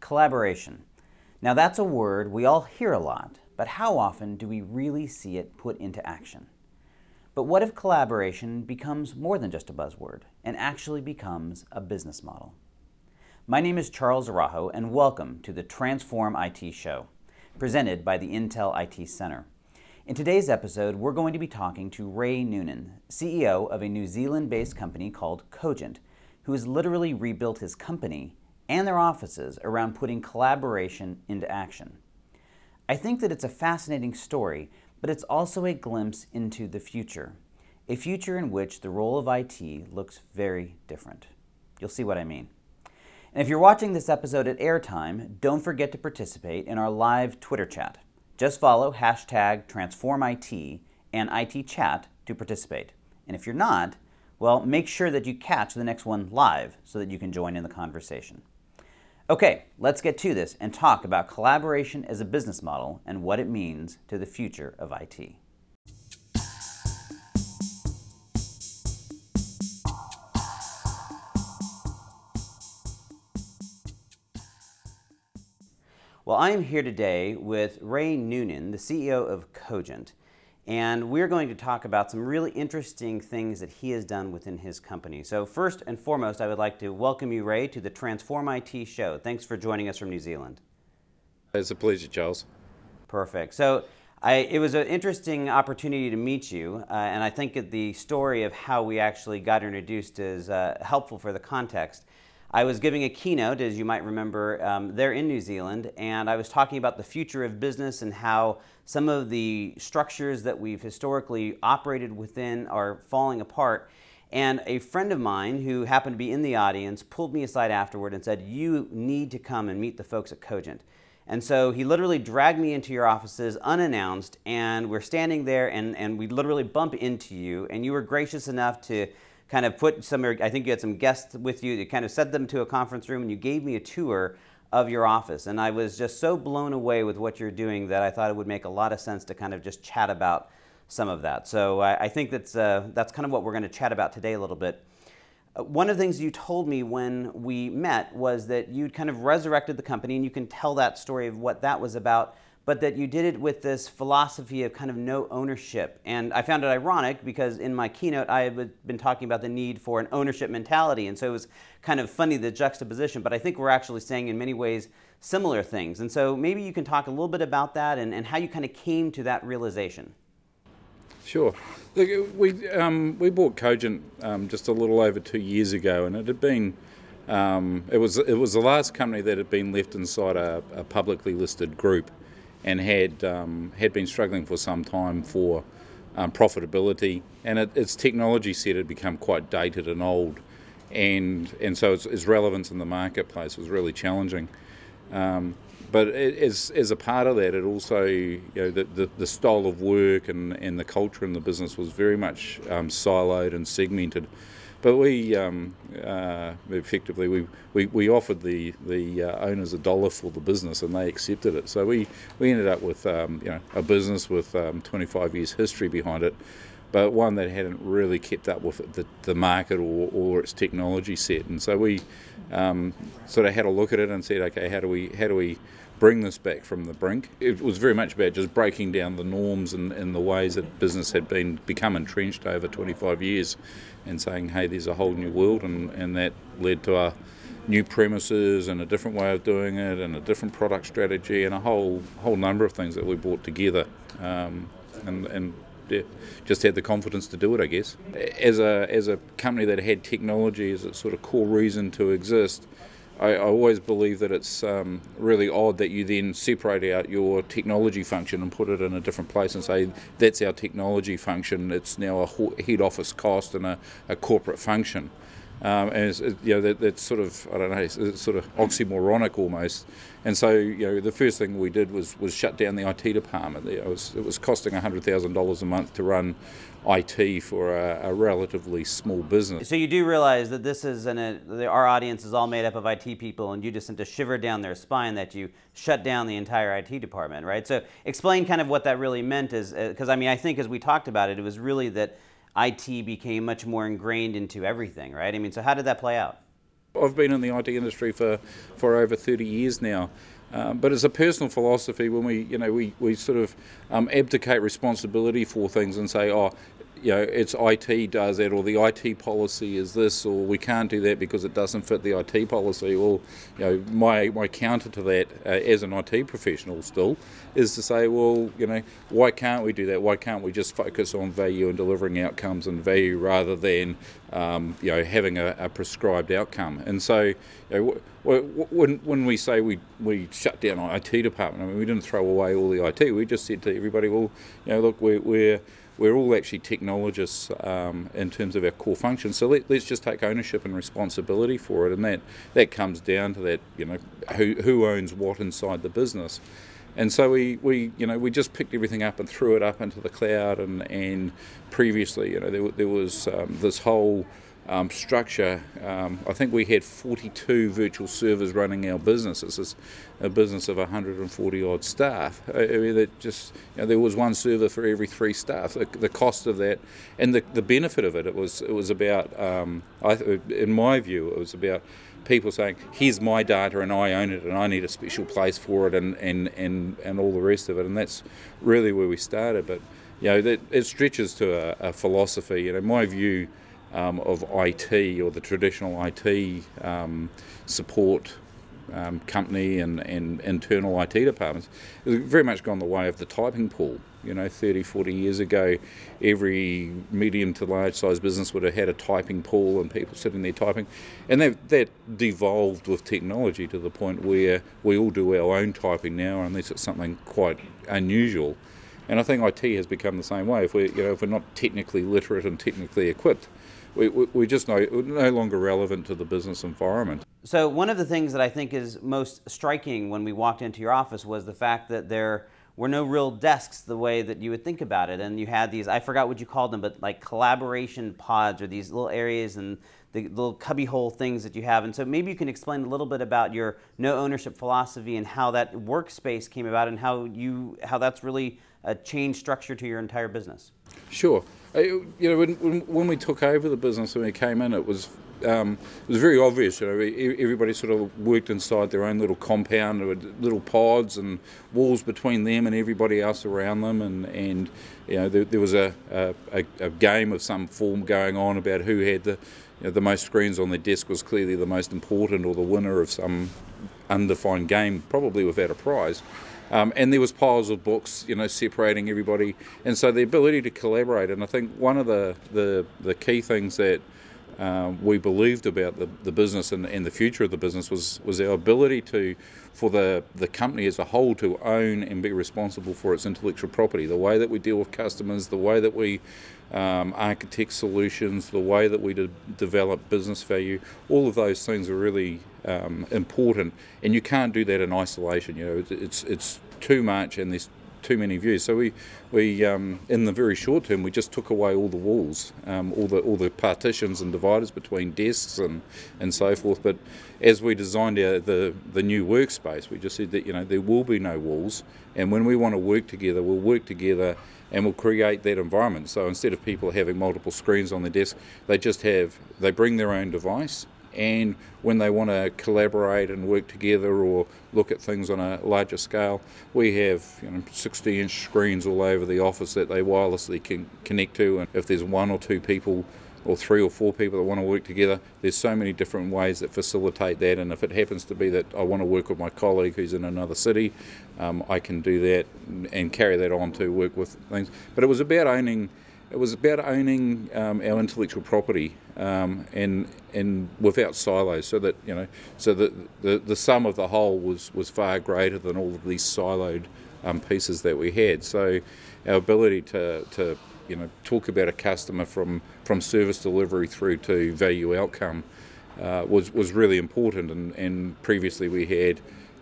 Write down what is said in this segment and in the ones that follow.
Collaboration. Now, that's a word we all hear a lot, but how often do we really see it put into action? But what if collaboration becomes more than just a buzzword and actually becomes a business model? My name is Charles Araujo, and welcome to the Transform IT Show, presented by the Intel IT Center. In today's episode, we're going to be talking to Ray Noonan, CEO of a New Zealand based company called Cogent, who has literally rebuilt his company and their offices around putting collaboration into action. I think that it's a fascinating story, but it's also a glimpse into the future, a future in which the role of IT looks very different. You'll see what I mean. And if you're watching this episode at airtime, don't forget to participate in our live Twitter chat. Just follow hashtag TransformIT and IT chat to participate. And if you're not, well, make sure that you catch the next one live so that you can join in the conversation. Okay, let's get to this and talk about collaboration as a business model and what it means to the future of IT. Well, I am here today with Ray Noonan, the CEO of Cogent. And we're going to talk about some really interesting things that he has done within his company. So, first and foremost, I would like to welcome you, Ray, to the Transform IT show. Thanks for joining us from New Zealand. It's a pleasure, Charles. Perfect. So, I, it was an interesting opportunity to meet you, uh, and I think the story of how we actually got introduced is uh, helpful for the context. I was giving a keynote, as you might remember, um, there in New Zealand, and I was talking about the future of business and how some of the structures that we've historically operated within are falling apart. And a friend of mine who happened to be in the audience pulled me aside afterward and said, You need to come and meet the folks at Cogent. And so he literally dragged me into your offices unannounced, and we're standing there, and, and we literally bump into you, and you were gracious enough to kind of put some, I think you had some guests with you, you kind of set them to a conference room, and you gave me a tour of your office. And I was just so blown away with what you're doing that I thought it would make a lot of sense to kind of just chat about some of that. So I, I think that's, uh, that's kind of what we're going to chat about today a little bit. Uh, one of the things you told me when we met was that you'd kind of resurrected the company, and you can tell that story of what that was about but that you did it with this philosophy of kind of no ownership. And I found it ironic because in my keynote, I had been talking about the need for an ownership mentality. And so it was kind of funny the juxtaposition, but I think we're actually saying in many ways similar things. And so maybe you can talk a little bit about that and, and how you kind of came to that realization. Sure. Look, we, um, we bought Cogent um, just a little over two years ago, and it had been. Um, it was it was the last company that had been left inside a, a publicly listed group, and had um, had been struggling for some time for um, profitability, and it, its technology set had become quite dated and old, and and so its, its relevance in the marketplace was really challenging. Um, but it, as, as a part of that, it also, you know, the, the, the, style of work and, and the culture in the business was very much um, siloed and segmented. But we um, uh, effectively we, we, we, offered the the uh, owners a dollar for the business, and they accepted it. So we, we ended up with um, you know a business with um, 25 years history behind it, but one that hadn't really kept up with the, the market or, or its technology set. And so we um, sort of had a look at it and said, okay, how do we how do we bring this back from the brink. It was very much about just breaking down the norms and, and the ways that business had been become entrenched over 25 years and saying, hey, there's a whole new world, and, and that led to a new premises and a different way of doing it and a different product strategy and a whole whole number of things that we brought together um, and, and yeah, just had the confidence to do it, I guess. As a, as a company that had technology as its sort of core reason to exist, I, I always believe that it's um, really odd that you then separate out your technology function and put it in a different place and say that's our technology function. It's now a head office cost and a, a corporate function. Um, and it's, it, you know that, that's sort of I don't know, it's, it's sort of oxymoronic almost. And so you know the first thing we did was was shut down the IT department. It was it was costing hundred thousand dollars a month to run IT for a, a, relatively small business. So you do realize that this is an a, our audience is all made up of IT people, and you just sent a shiver down their spine that you shut down the entire IT department, right? So explain kind of what that really meant is because uh, I mean I think as we talked about it, it was really that IT became much more ingrained into everything, right? I mean, so how did that play out? I've been in the IT industry for, for over 30 years now. Um, but as a personal philosophy, when we, you know, we, we sort of um, abdicate responsibility for things and say, oh, you know, it's IT does that, or the IT policy is this, or we can't do that because it doesn't fit the IT policy. Well, you know, my, my counter to that uh, as an IT professional still is to say, well, you know, why can't we do that? Why can't we just focus on value and delivering outcomes and value rather than, um, you know, having a, a, prescribed outcome? And so, you know, when, when we say we, we shut down our IT department, I mean, we didn't throw away all the IT. We just said to everybody, well, you know, look, we're, we're we're all actually technologists um, in terms of our core functions. So let, us just take ownership and responsibility for it, and that that comes down to that you know who who owns what inside the business. And so we, we you know we just picked everything up and threw it up into the cloud and and previously you know there, there was um, this whole um, structure, um, I think we had 42 virtual servers running our business. This is a business of 140 odd staff. I mean, that just you know, there was one server for every three staff. The, the, cost of that and the, the benefit of it, it was it was about, um, I, in my view, it was about people saying, "Here's my data, and I own it, and I need a special place for it, and and and, and all the rest of it." And that's really where we started. But you know, that, it stretches to a, a philosophy. You know, my view um, of IT or the traditional IT um, support um, company and, and internal IT departments has very much gone the way of the typing pool. You know, 30, 40 years ago, every medium to large size business would have had a typing pool and people sitting there typing. And that, that devolved with technology to the point where we all do our own typing now, unless it's something quite unusual. And I think IT has become the same way. If we're, you know, if we're not technically literate and technically equipped, we, we, we just know no longer relevant to the business environment. So one of the things that I think is most striking when we walked into your office was the fact that there were no real desks the way that you would think about it, and you had these I forgot what you called them, but like collaboration pods or these little areas and the little cubbyhole things that you have. And so maybe you can explain a little bit about your no ownership philosophy and how that workspace came about and how you how that's really uh, a change structure to your entire business. Sure. You know, when, when we took over the business when we came in, it was um, it was very obvious. You know, everybody sort of worked inside their own little compound, with little pods and walls between them and everybody else around them, and, and you know there, there was a, a, a, game of some form going on about who had the you know, the most screens on their desk was clearly the most important, or the winner of some undefined game, probably without a prize. Um, and there was piles of books, you know, separating everybody, and so the ability to collaborate. And I think one of the the, the key things that um, we believed about the, the business and, and the future of the business was was our ability to, for the the company as a whole, to own and be responsible for its intellectual property. The way that we deal with customers, the way that we um, architect solutions, the way that we de- develop business value, all of those things are really um, important, and you can't do that in isolation. You know, it's it's too much, and there's too many views. So we we um, in the very short term we just took away all the walls, um, all the all the partitions and dividers between desks and and so forth. But as we designed our, the the new workspace, we just said that you know there will be no walls, and when we want to work together, we'll work together and we'll create that environment. So instead of people having multiple screens on their desk, they just have they bring their own device and when they want to collaborate and work together or look at things on a larger scale, we have you know, 60 inch screens all over the office that they wirelessly can connect to. And if there's one or two people or three or four people that want to work together, there's so many different ways that facilitate that. And if it happens to be that I want to work with my colleague who's in another city, um, I can do that and carry that on to work with things. But it was about owning it was about owning um, our intellectual property um, and and without silos, so that you know, so that the, the sum of the whole was was far greater than all of these siloed um, pieces that we had. So our ability to to you know talk about a customer from from service delivery through to value outcome uh, was was really important. And, and previously we had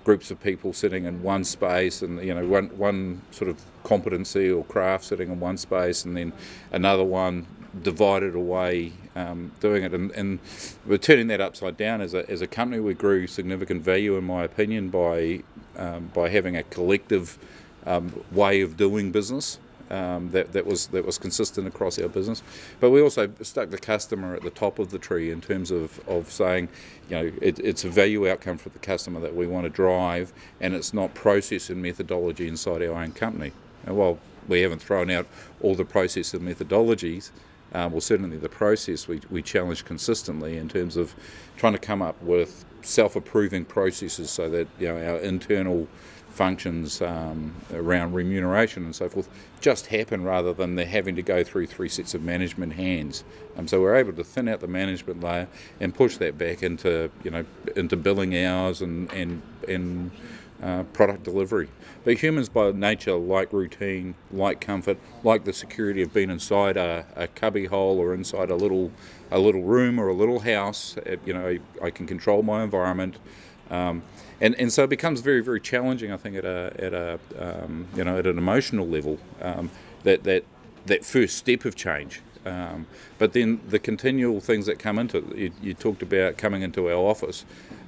groups of people sitting in one space and you know one one sort of competency or craft sitting in one space and then another one divided away um, doing it. And, and, we're turning that upside down as a, as a company. We grew significant value in my opinion by um, by having a collective um, way of doing business um, that, that was that was consistent across our business. But we also stuck the customer at the top of the tree in terms of, of saying, you know, it, it's a value outcome for the customer that we want to drive, and it's not process and methodology inside our own company. And while we haven't thrown out all the process and methodologies, um, well, certainly the process we, we challenge consistently in terms of trying to come up with self-approving processes so that you know our internal functions um, around remuneration and so forth just happen rather than they're having to go through three sets of management hands. Um, so we're able to thin out the management layer and push that back into you know into billing hours and and and uh, product delivery. But humans by nature like routine, like comfort, like the security of being inside a, a cubby hole or inside a little a little room or a little house. You know, I can control my environment. Um, and, and so it becomes very very challenging I think at a, at a um, you know at an emotional level um, that, that that first step of change um, but then the continual things that come into it you, you talked about coming into our office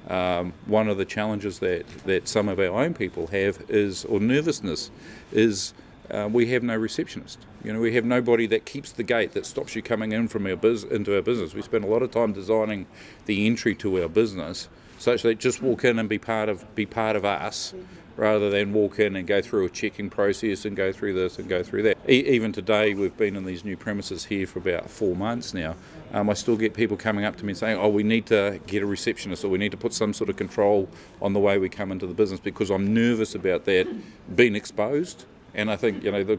um, one of the challenges that, that some of our own people have is or nervousness is uh, we have no receptionist. You know, we have nobody that keeps the gate that stops you coming in from our biz- into our business. We spend a lot of time designing the entry to our business such that just walk in and be part of be part of us rather than walk in and go through a checking process and go through this and go through that. E- even today, we've been in these new premises here for about four months now. Um, I still get people coming up to me saying, "Oh, we need to get a receptionist, or we need to put some sort of control on the way we come into the business because I'm nervous about that being exposed." And I think you know the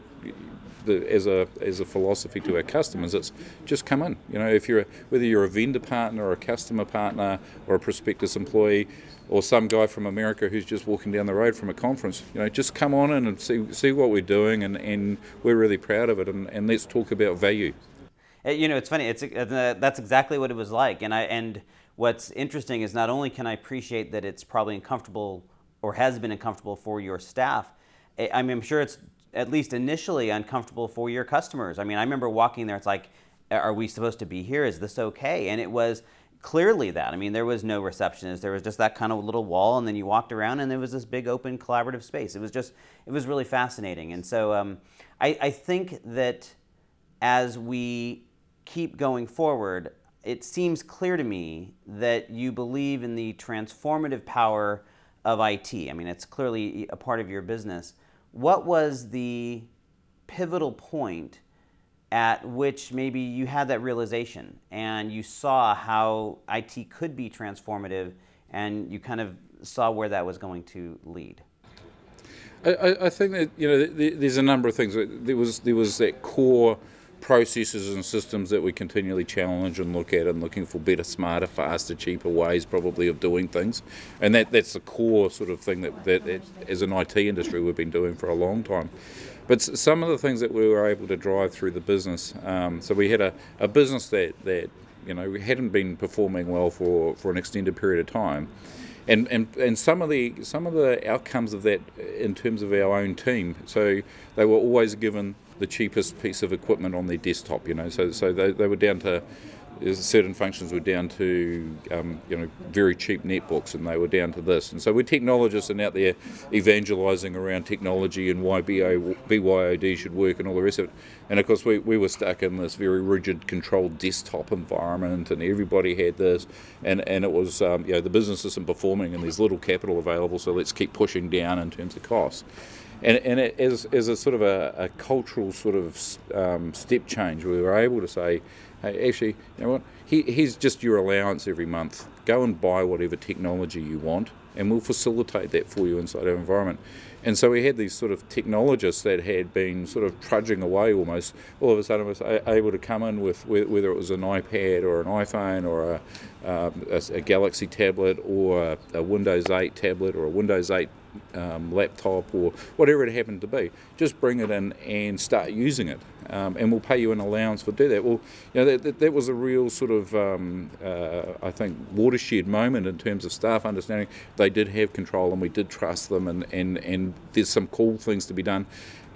the, as a as a philosophy to our customers, it's just come in. You know, if you're a, whether you're a vendor partner or a customer partner or a prospectus employee, or some guy from America who's just walking down the road from a conference, you know, just come on in and see see what we're doing, and, and we're really proud of it, and, and let's talk about value. Uh, you know, it's funny. It's uh, that's exactly what it was like, and I and what's interesting is not only can I appreciate that it's probably uncomfortable or has been uncomfortable for your staff. I mean, I'm sure it's at least initially uncomfortable for your customers. I mean, I remember walking there. It's like, are we supposed to be here? Is this okay? And it was clearly that. I mean, there was no receptionist. There was just that kind of little wall, and then you walked around, and there was this big open collaborative space. It was just, it was really fascinating. And so um, I, I think that as we keep going forward, it seems clear to me that you believe in the transformative power of IT. I mean, it's clearly a part of your business what was the pivotal point at which maybe you had that realization and you saw how IT could be transformative and you kind of saw where that was going to lead? I, I think that you know there's a number of things. There was there was that core processes and systems that we continually challenge and look at and looking for better, smarter, faster, cheaper ways probably of doing things. And that, that's the core sort of thing that, that, as an IT industry we've been doing for a long time. But some of the things that we were able to drive through the business, um, so we had a, a business that, that you know hadn't been performing well for, for an extended period of time. And, and, and some of the some of the outcomes of that in terms of our own team. So they were always given the cheapest piece of equipment on their desktop. You know, so so they, they were down to certain functions were down to um, you know very cheap netbooks, and they were down to this. And so we're technologists and out there evangelising around technology and why BYOD should work and all the rest of it. And of course, we, we were stuck in this very rigid, controlled desktop environment, and everybody had this, and and it was um, you know the business isn't performing, and there's little capital available, so let's keep pushing down in terms of costs and, and it, as, as a sort of a, a cultural sort of um, step change, we were able to say, hey, actually, you know what? He, here's just your allowance every month. Go and buy whatever technology you want, and we'll facilitate that for you inside our environment. And so we had these sort of technologists that had been sort of trudging away almost. All of a sudden, was able to come in with whether it was an iPad or an iPhone or a um, a, a, Galaxy tablet or a, a, Windows 8 tablet or a Windows 8 um, laptop or whatever it happened to be. Just bring it in and start using it, um, and we'll pay you an allowance for do that. Well, you know that, that, that was a real sort of um, uh, I think watershed moment in terms of staff understanding they did have control and we did trust them, and and and there's some cool things to be done.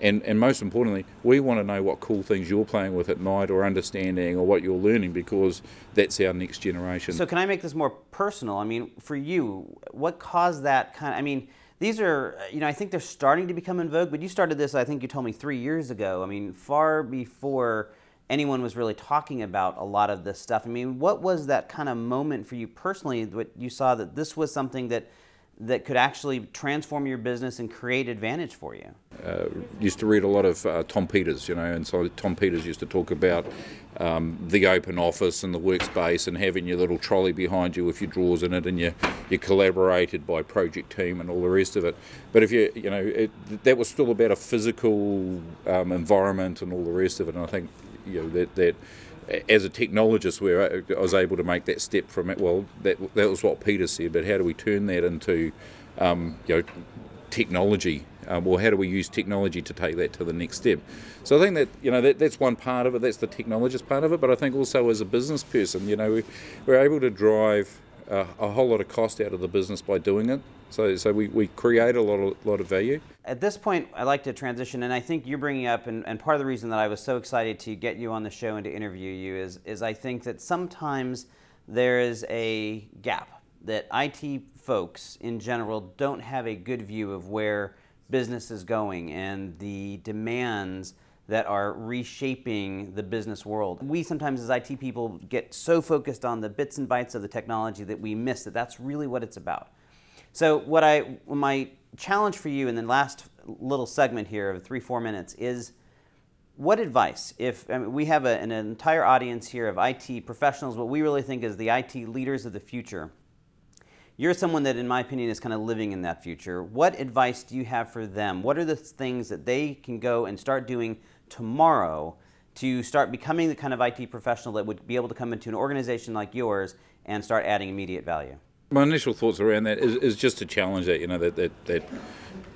And, and most importantly, we want to know what cool things you're playing with at night or understanding or what you're learning because that's our next generation. So, can I make this more personal? I mean, for you, what caused that kind of, I mean, these are, uh, you know, I think they're starting to become in vogue, but you started this, I think you told me three years ago. I mean, far before anyone was really talking about a lot of this stuff. I mean, what was that kind of moment for you personally that you saw that this was something that that could actually transform your business and create advantage for you? Uh, used to read a lot of uh, Tom Peters, you know, and so Tom Peters used to talk about um, the open office and the workspace and having your little trolley behind you with your drawers in it and you you collaborated by project team and all the rest of it. But if you you know it, that was still about a physical um, environment and all the rest of it. And I think you know that that as a technologist, where I was able to make that step from it, well, that that was what Peter said. But how do we turn that into, um, you know, technology? Um, well, how do we use technology to take that to the next step? So I think that you know that, that's one part of it. That's the technologist part of it. But I think also as a business person, you know, we, we're able to drive uh, a whole lot of cost out of the business by doing it. So, so we, we create a lot of, lot of value. At this point, I'd like to transition, and I think you're bringing up, and, and part of the reason that I was so excited to get you on the show and to interview you is, is I think that sometimes there is a gap that IT folks in general don't have a good view of where business is going and the demands that are reshaping the business world. We sometimes, as IT people, get so focused on the bits and bytes of the technology that we miss that that's really what it's about. So, what I my challenge for you in the last little segment here of three four minutes is. What advice, if I mean, we have a, an entire audience here of IT professionals, what we really think is the IT leaders of the future, you're someone that, in my opinion, is kind of living in that future. What advice do you have for them? What are the things that they can go and start doing tomorrow to start becoming the kind of IT professional that would be able to come into an organization like yours and start adding immediate value? My initial thoughts around that is, is just to challenge that, you know, that, that, that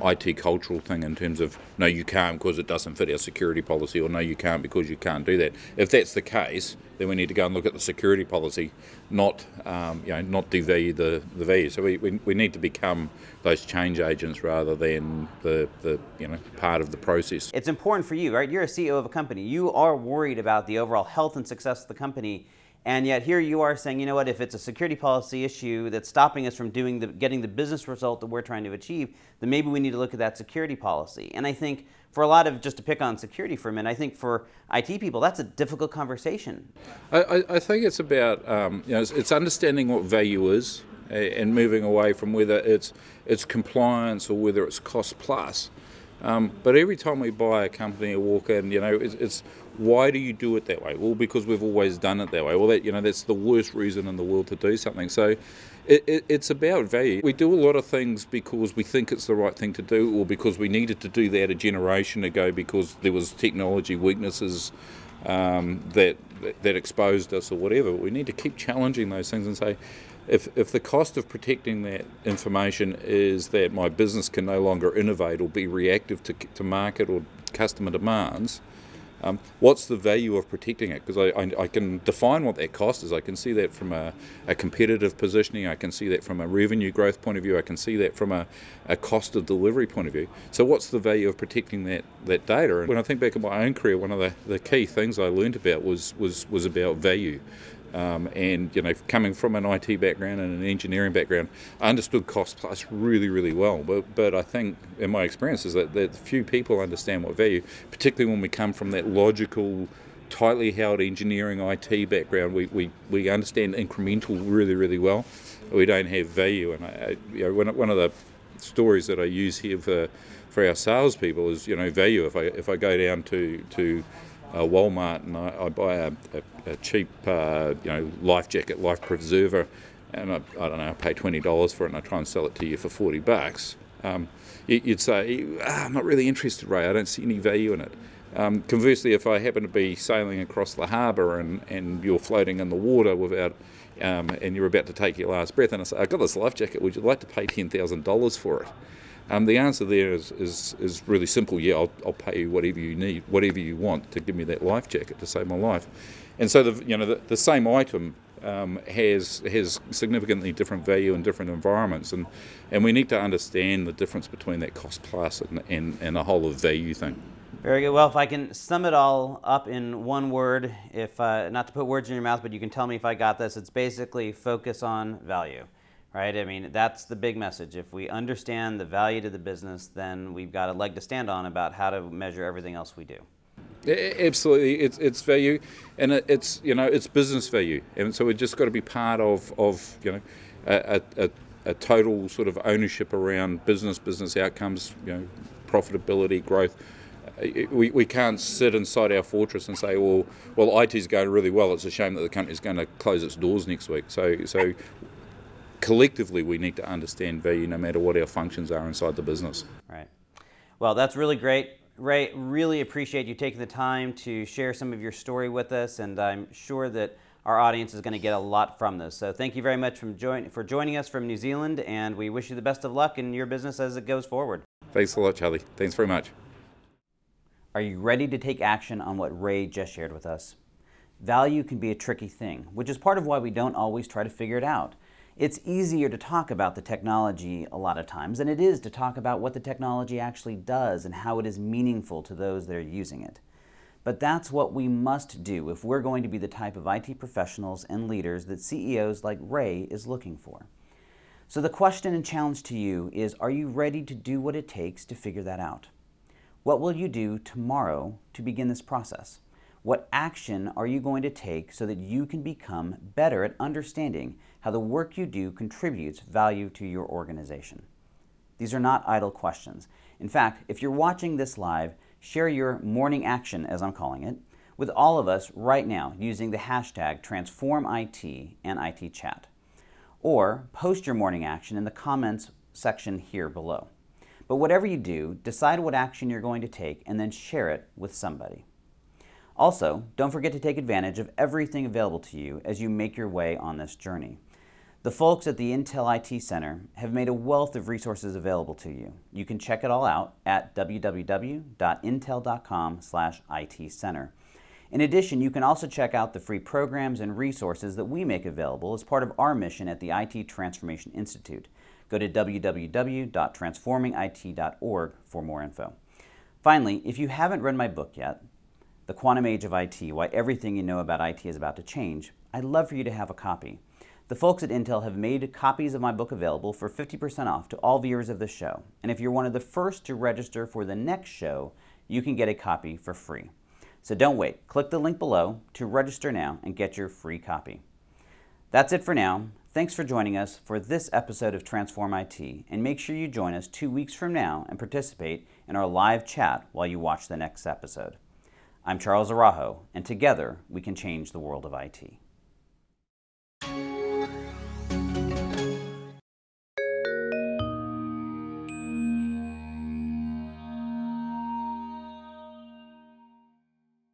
IT cultural thing in terms of no, you can't because it doesn't fit our security policy, or no, you can't because you can't do that. If that's the case, then we need to go and look at the security policy, not um, you know, not devalue the, the value. So we, we, we need to become those change agents rather than the, the you know part of the process. It's important for you, right? You're a CEO of a company. You are worried about the overall health and success of the company and yet here you are saying, you know what, if it's a security policy issue that's stopping us from doing the, getting the business result that we're trying to achieve, then maybe we need to look at that security policy. And I think for a lot of, just to pick on security for a minute, I think for IT people, that's a difficult conversation. I, I think it's about, um, you know, it's, it's understanding what value is and moving away from whether it's, it's compliance or whether it's cost plus. Um, but every time we buy a company or walk in, you know, it's, it's, why do you do it that way? Well, because we've always done it that way. Well, that you know, that's the worst reason in the world to do something. So, it, it, it's about value. We do a lot of things because we think it's the right thing to do, or because we needed to do that a generation ago because there was technology weaknesses um, that that exposed us or whatever. We need to keep challenging those things and say, if, if the cost of protecting that information is that my business can no longer innovate or be reactive to, to market or customer demands, um, what's the value of protecting it? Because I, I, I, can define what that cost is. I can see that from a, a, competitive positioning. I can see that from a revenue growth point of view. I can see that from a, a cost of delivery point of view. So, what's the value of protecting that, that data? And when I think back on my own career, one of the, the key things I learned about was, was, was about value. Um, and you know, coming from an IT background and an engineering background, I understood cost plus really, really well. But, but I think, in my experience, is that, that few people understand what value, particularly when we come from that logical, tightly held engineering IT background. We, we, we understand incremental really, really well. We don't have value, and I, you know, one, one of the stories that I use here for for our salespeople is you know value. If I if I go down to to uh, Walmart and I, I buy a, a, a cheap uh, you know life jacket, life preserver, and I, I don't know, I pay twenty dollars for it, and I try and sell it to you for forty bucks. Um, you, would say, ah, I'm not really interested, Ray. I don't see any value in it. Um, conversely, if I happen to be sailing across the harbour and, and you're floating in the water without um, and you're about to take your last breath, and I say, I've got this life jacket, would you like to pay $10,000 for it? Um, the answer there is, is, is really simple. Yeah, I'll, I'll pay you whatever you need, whatever you want to give me that life jacket to save my life. And so the, you know, the, the same item um, has has significantly different value in different environments, and, and we need to understand the difference between that cost plus and, and, and a whole of value thing. Very good. Well, if I can sum it all up in one word, if uh, not to put words in your mouth, but you can tell me if I got this, it's basically focus on value right? I mean, that's the big message. If we understand the value to the business, then we've got a leg to stand on about how to measure everything else we do. Absolutely, it's, it's value, and it's you know it's business value, and so we've just got to be part of of you know a, a, a total sort of ownership around business business outcomes, you know, profitability, growth. We, we can't sit inside our fortress and say, well, well, IT is going really well. It's a shame that the is going to close its doors next week. So, so collectively we need to understand value no matter what our functions are inside the business. Right. Well, that's really great. Ray, really appreciate you taking the time to share some of your story with us, and I'm sure that our audience is going to get a lot from this. So thank you very much join, for joining us from New Zealand, and we wish you the best of luck in your business as it goes forward. Thanks a lot, Charlie. Thanks very much. Are you ready to take action on what Ray just shared with us? Value can be a tricky thing, which is part of why we don't always try to figure it out. It's easier to talk about the technology a lot of times than it is to talk about what the technology actually does and how it is meaningful to those that are using it. But that's what we must do if we're going to be the type of IT professionals and leaders that CEOs like Ray is looking for. So the question and challenge to you is are you ready to do what it takes to figure that out? What will you do tomorrow to begin this process? What action are you going to take so that you can become better at understanding how the work you do contributes value to your organization? These are not idle questions. In fact, if you're watching this live, share your morning action, as I'm calling it, with all of us right now using the hashtag TransformIT and IT Chat. Or post your morning action in the comments section here below. But whatever you do, decide what action you're going to take and then share it with somebody. Also, don't forget to take advantage of everything available to you as you make your way on this journey. The folks at the Intel IT Center have made a wealth of resources available to you. You can check it all out at www.intel.com/itcenter. In addition, you can also check out the free programs and resources that we make available as part of our mission at the IT Transformation Institute. Go to www.transformingit.org for more info. Finally, if you haven't read my book yet, the Quantum Age of IT Why Everything You Know About IT is About to Change, I'd love for you to have a copy. The folks at Intel have made copies of my book available for 50% off to all viewers of the show. And if you're one of the first to register for the next show, you can get a copy for free. So don't wait. Click the link below to register now and get your free copy. That's it for now. Thanks for joining us for this episode of Transform IT, and make sure you join us two weeks from now and participate in our live chat while you watch the next episode. I'm Charles Araujo, and together we can change the world of IT.